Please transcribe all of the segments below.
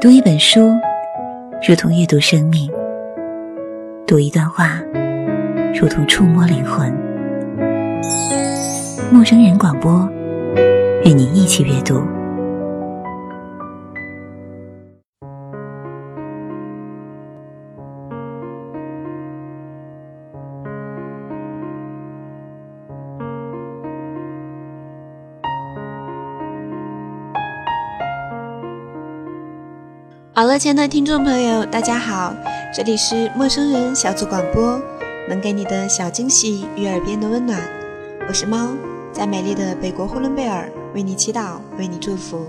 读一本书，如同阅读生命；读一段话，如同触摸灵魂。陌生人广播，与你一起阅读。网络前的听众朋友，大家好，这里是陌生人小组广播，能给你的小惊喜与耳边的温暖。我是猫，在美丽的北国呼伦贝尔为你祈祷，为你祝福。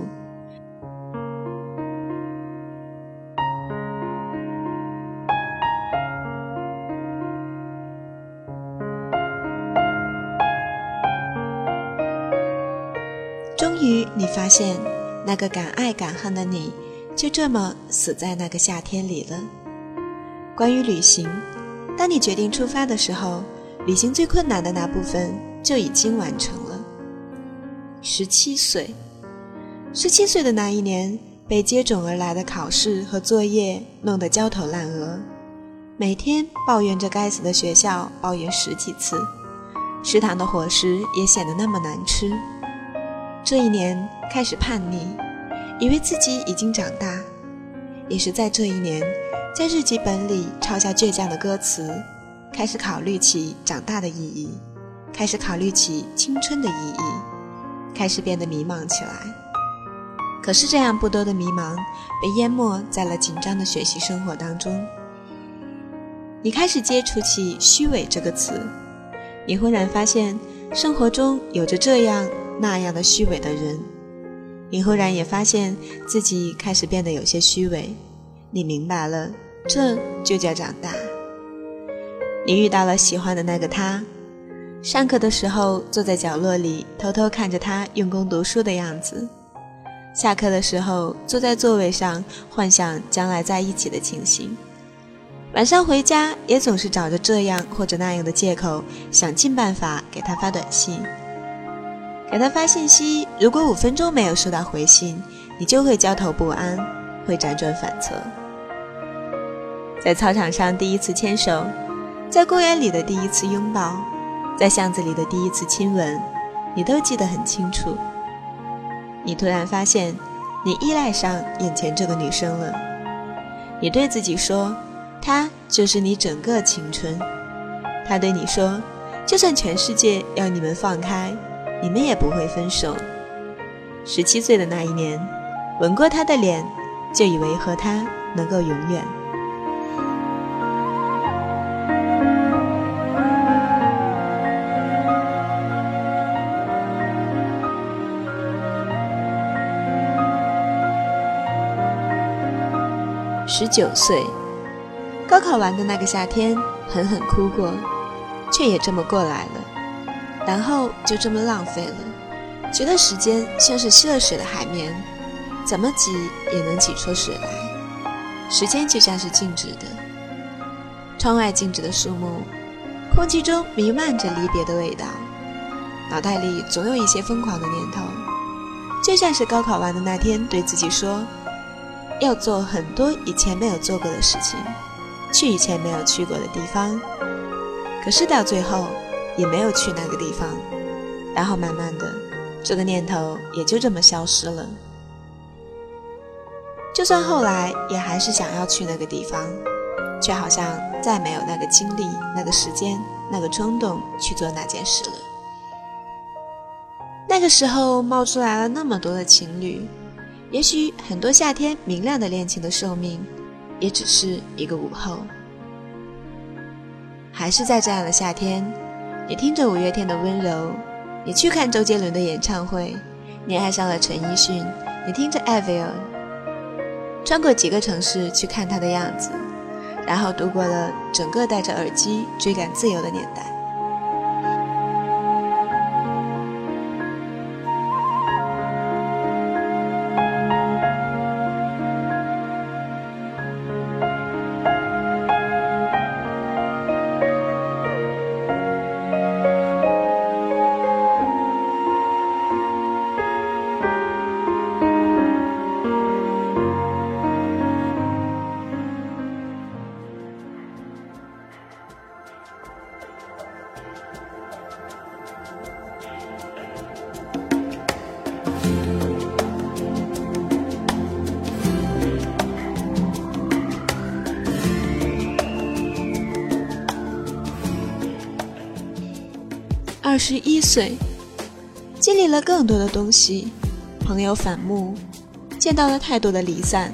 终于，你发现那个敢爱敢恨的你。就这么死在那个夏天里了。关于旅行，当你决定出发的时候，旅行最困难的那部分就已经完成了。十七岁，十七岁的那一年，被接踵而来的考试和作业弄得焦头烂额，每天抱怨着该死的学校，抱怨十几次，食堂的伙食也显得那么难吃。这一年开始叛逆。以为自己已经长大，也是在这一年，在日记本里抄下倔强的歌词，开始考虑起长大的意义，开始考虑起青春的意义，开始变得迷茫起来。可是这样不多的迷茫，被淹没在了紧张的学习生活当中。你开始接触起“虚伪”这个词，你忽然发现生活中有着这样那样的虚伪的人。你忽然也发现自己开始变得有些虚伪，你明白了，这就叫长大。你遇到了喜欢的那个他，上课的时候坐在角落里偷偷看着他用功读书的样子，下课的时候坐在座位上幻想将来在一起的情形，晚上回家也总是找着这样或者那样的借口，想尽办法给他发短信。给他发信息，如果五分钟没有收到回信，你就会焦头不安，会辗转反侧。在操场上第一次牵手，在公园里的第一次拥抱，在巷子里的第一次亲吻，你都记得很清楚。你突然发现，你依赖上眼前这个女生了。你对自己说，她就是你整个青春。她对你说，就算全世界要你们放开。你们也不会分手。十七岁的那一年，吻过他的脸，就以为和他能够永远。十九岁，高考完的那个夏天，狠狠哭过，却也这么过来了。然后就这么浪费了，觉得时间像是吸了水的海绵，怎么挤也能挤出水来。时间就像是静止的，窗外静止的树木，空气中弥漫着离别的味道，脑袋里总有一些疯狂的念头，就像是高考完的那天对自己说，要做很多以前没有做过的事情，去以前没有去过的地方，可是到最后。也没有去那个地方，然后慢慢的，这个念头也就这么消失了。就算后来也还是想要去那个地方，却好像再没有那个精力、那个时间、那个冲动去做那件事了。那个时候冒出来了那么多的情侣，也许很多夏天明亮的恋情的寿命，也只是一个午后。还是在这样的夏天。你听着五月天的温柔，你去看周杰伦的演唱会，你爱上了陈奕迅，你听着 Avril，穿过几个城市去看他的样子，然后度过了整个戴着耳机追赶自由的年代。十一岁，经历了更多的东西，朋友反目，见到了太多的离散。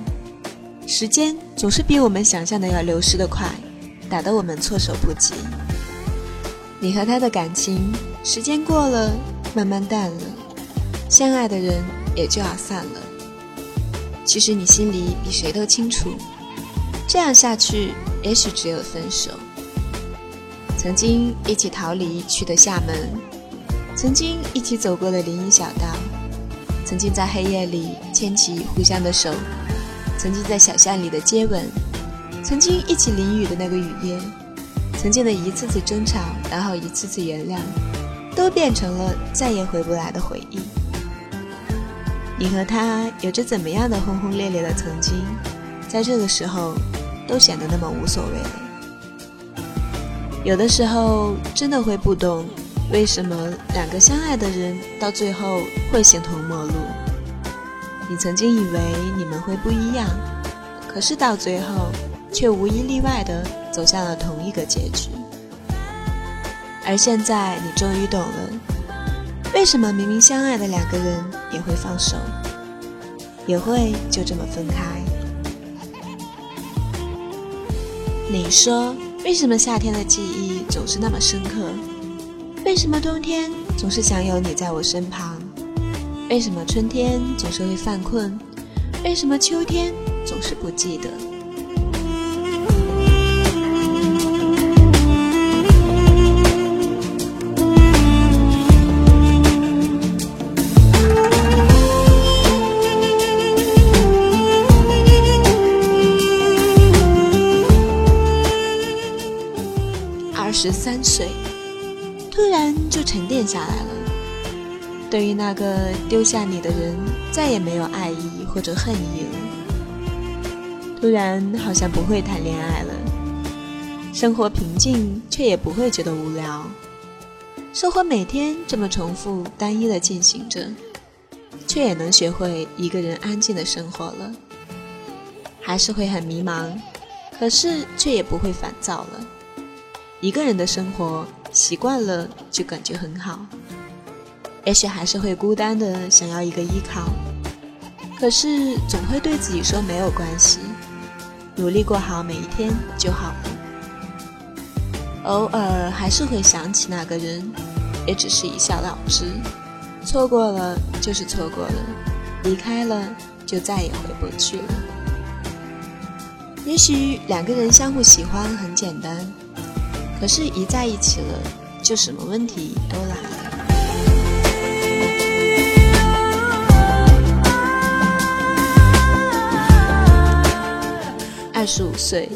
时间总是比我们想象的要流失的快，打得我们措手不及。你和他的感情，时间过了，慢慢淡了，相爱的人也就要散了。其实你心里比谁都清楚，这样下去，也许只有分手。曾经一起逃离去的厦门，曾经一起走过的林荫小道，曾经在黑夜里牵起互相的手，曾经在小巷里的接吻，曾经一起淋雨的那个雨夜，曾经的一次次争吵，然后一次次原谅，都变成了再也回不来的回忆。你和他有着怎么样的轰轰烈烈的曾经，在这个时候，都显得那么无所谓了。有的时候真的会不懂，为什么两个相爱的人到最后会形同陌路。你曾经以为你们会不一样，可是到最后却无一例外的走向了同一个结局。而现在你终于懂了，为什么明明相爱的两个人也会放手，也会就这么分开。你说。为什么夏天的记忆总是那么深刻？为什么冬天总是想有你在我身旁？为什么春天总是会犯困？为什么秋天总是不记得？三岁，突然就沉淀下来了。对于那个丢下你的人，再也没有爱意或者恨意了。突然好像不会谈恋爱了，生活平静，却也不会觉得无聊。生活每天这么重复单一的进行着，却也能学会一个人安静的生活了。还是会很迷茫，可是却也不会烦躁了。一个人的生活习惯了就感觉很好，也许还是会孤单的想要一个依靠，可是总会对自己说没有关系，努力过好每一天就好了。偶尔还是会想起那个人，也只是一笑了之，错过了就是错过了，离开了就再也回不去了。也许两个人相互喜欢很简单。可是，一在一起了，就什么问题都来了。二十五岁，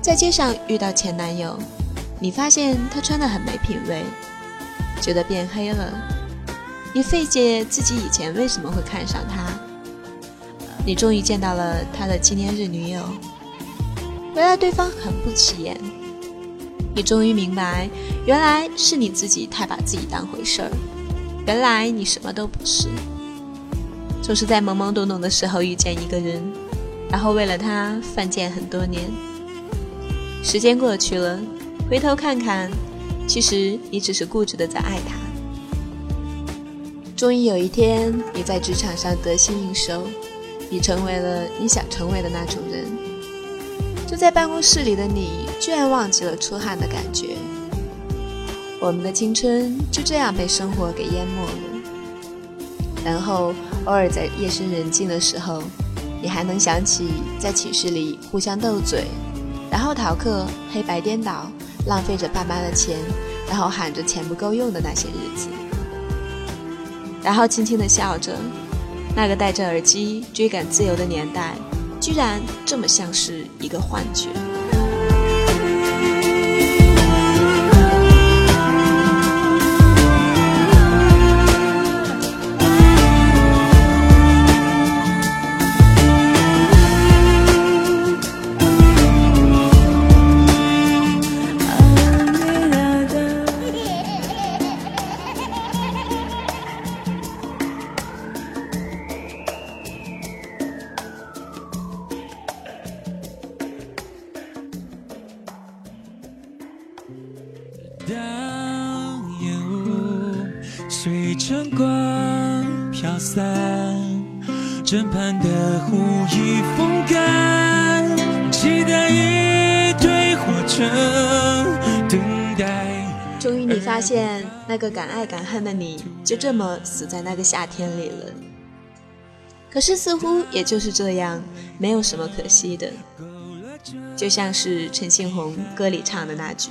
在街上遇到前男友，你发现他穿的很没品味，觉得变黑了。你费解自己以前为什么会看上他。你终于见到了他的纪念日女友，原来对方很不起眼。你终于明白，原来是你自己太把自己当回事儿。原来你什么都不是。总是在懵懵懂懂的时候遇见一个人，然后为了他犯贱很多年。时间过去了，回头看看，其实你只是固执的在爱他。终于有一天，你在职场上得心应手，你成为了你想成为的那种人。就在办公室里的你。居然忘记了出汗的感觉，我们的青春就这样被生活给淹没了。然后偶尔在夜深人静的时候，你还能想起在寝室里互相斗嘴，然后逃课、黑白颠倒、浪费着爸妈的钱，然后喊着钱不够用的那些日子。然后轻轻地笑着，那个戴着耳机追赶自由的年代，居然这么像是一个幻觉。晨光飘散，枕畔的湖已风干，期待一堆火车。终于，你发现那个敢爱敢恨的你，就这么死在那个夏天里了。可是，似乎也就是这样，没有什么可惜的。就像是陈信宏歌里唱的那句：“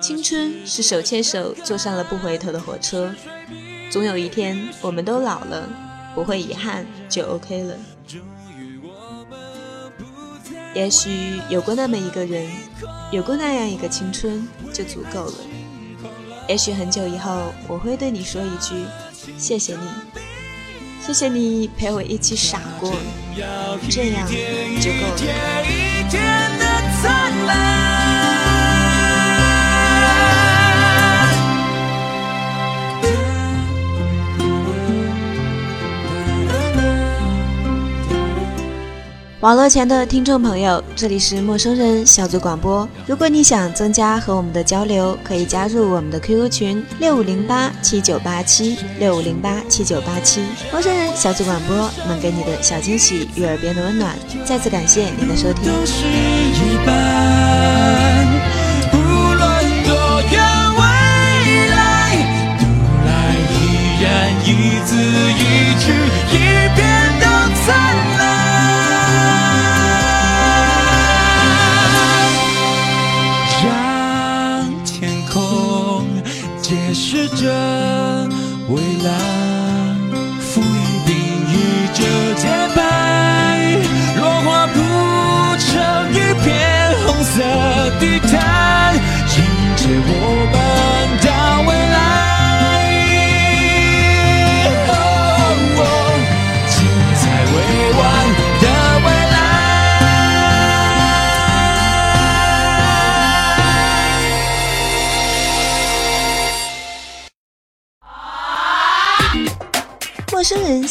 青春是手牵手坐上了不回头的火车，总有一天我们都老了，不会遗憾就 OK 了。”也许有过那么一个人，有过那样一个青春就足够了。也许很久以后，我会对你说一句：“谢谢你，谢谢你陪我一起傻过，这样就够了。”网络前的听众朋友，这里是陌生人小组广播。如果你想增加和我们的交流，可以加入我们的 QQ 群六五零八七九八七六五零八七九八七。陌生人小组广播能给你的小惊喜与耳边的温暖。再次感谢您的收听。陌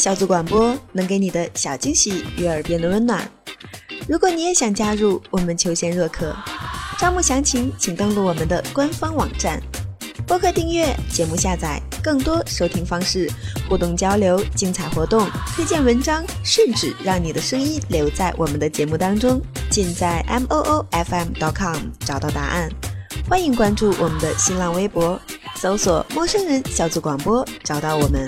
小组广播能给你的小惊喜与耳边的温暖。如果你也想加入，我们求贤若渴，招募详情请登录我们的官方网站。播客订阅、节目下载、更多收听方式、互动交流、精彩活动、推荐文章，甚至让你的声音留在我们的节目当中，尽在 m o o f m dot com 找到答案。欢迎关注我们的新浪微博，搜索“陌生人小组广播”，找到我们。